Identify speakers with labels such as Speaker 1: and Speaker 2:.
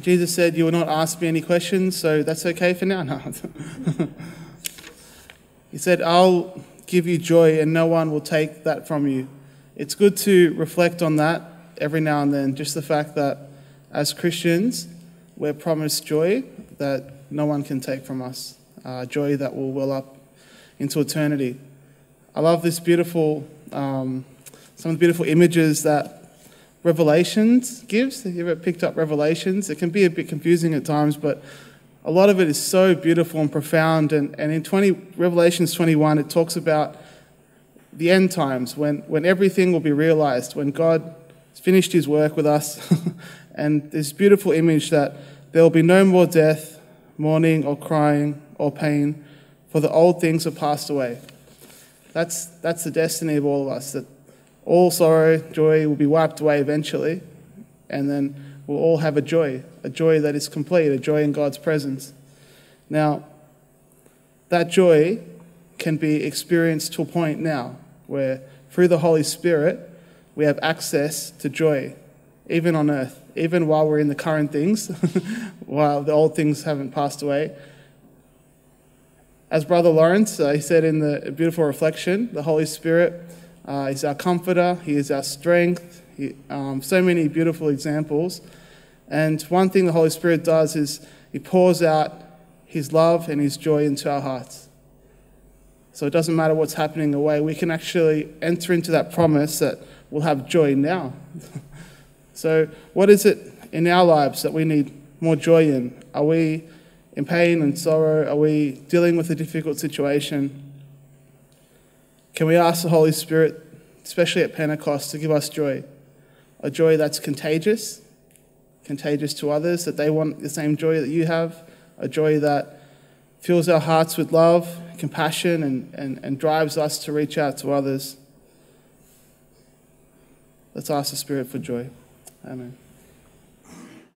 Speaker 1: Jesus said, You will not ask me any questions, so that's okay for now. No. he said, I'll give you joy, and no one will take that from you. It's good to reflect on that every now and then, just the fact that as Christians, we're promised joy that no one can take from us, uh, joy that will well up into eternity. I love this beautiful, um, some of the beautiful images that Revelations gives. Have you ever picked up Revelations? It can be a bit confusing at times, but a lot of it is so beautiful and profound. And, and in 20, Revelations 21, it talks about the end times when, when everything will be realized, when God has finished his work with us. and this beautiful image that there will be no more death, mourning, or crying, or pain, for the old things have passed away. That's, that's the destiny of all of us, that all sorrow, joy will be wiped away eventually, and then we'll all have a joy, a joy that is complete, a joy in God's presence. Now, that joy can be experienced to a point now where through the Holy Spirit we have access to joy, even on earth, even while we're in the current things, while the old things haven't passed away. As Brother Lawrence, uh, he said in the beautiful reflection, the Holy Spirit uh, is our comforter, He is our strength. He, um, so many beautiful examples. And one thing the Holy Spirit does is He pours out His love and His joy into our hearts. So it doesn't matter what's happening away, we can actually enter into that promise that we'll have joy now. so, what is it in our lives that we need more joy in? Are we in pain and sorrow? Are we dealing with a difficult situation? Can we ask the Holy Spirit, especially at Pentecost, to give us joy? A joy that's contagious, contagious to others, that they want the same joy that you have, a joy that fills our hearts with love, compassion, and, and, and drives us to reach out to others. Let's ask the Spirit for joy. Amen.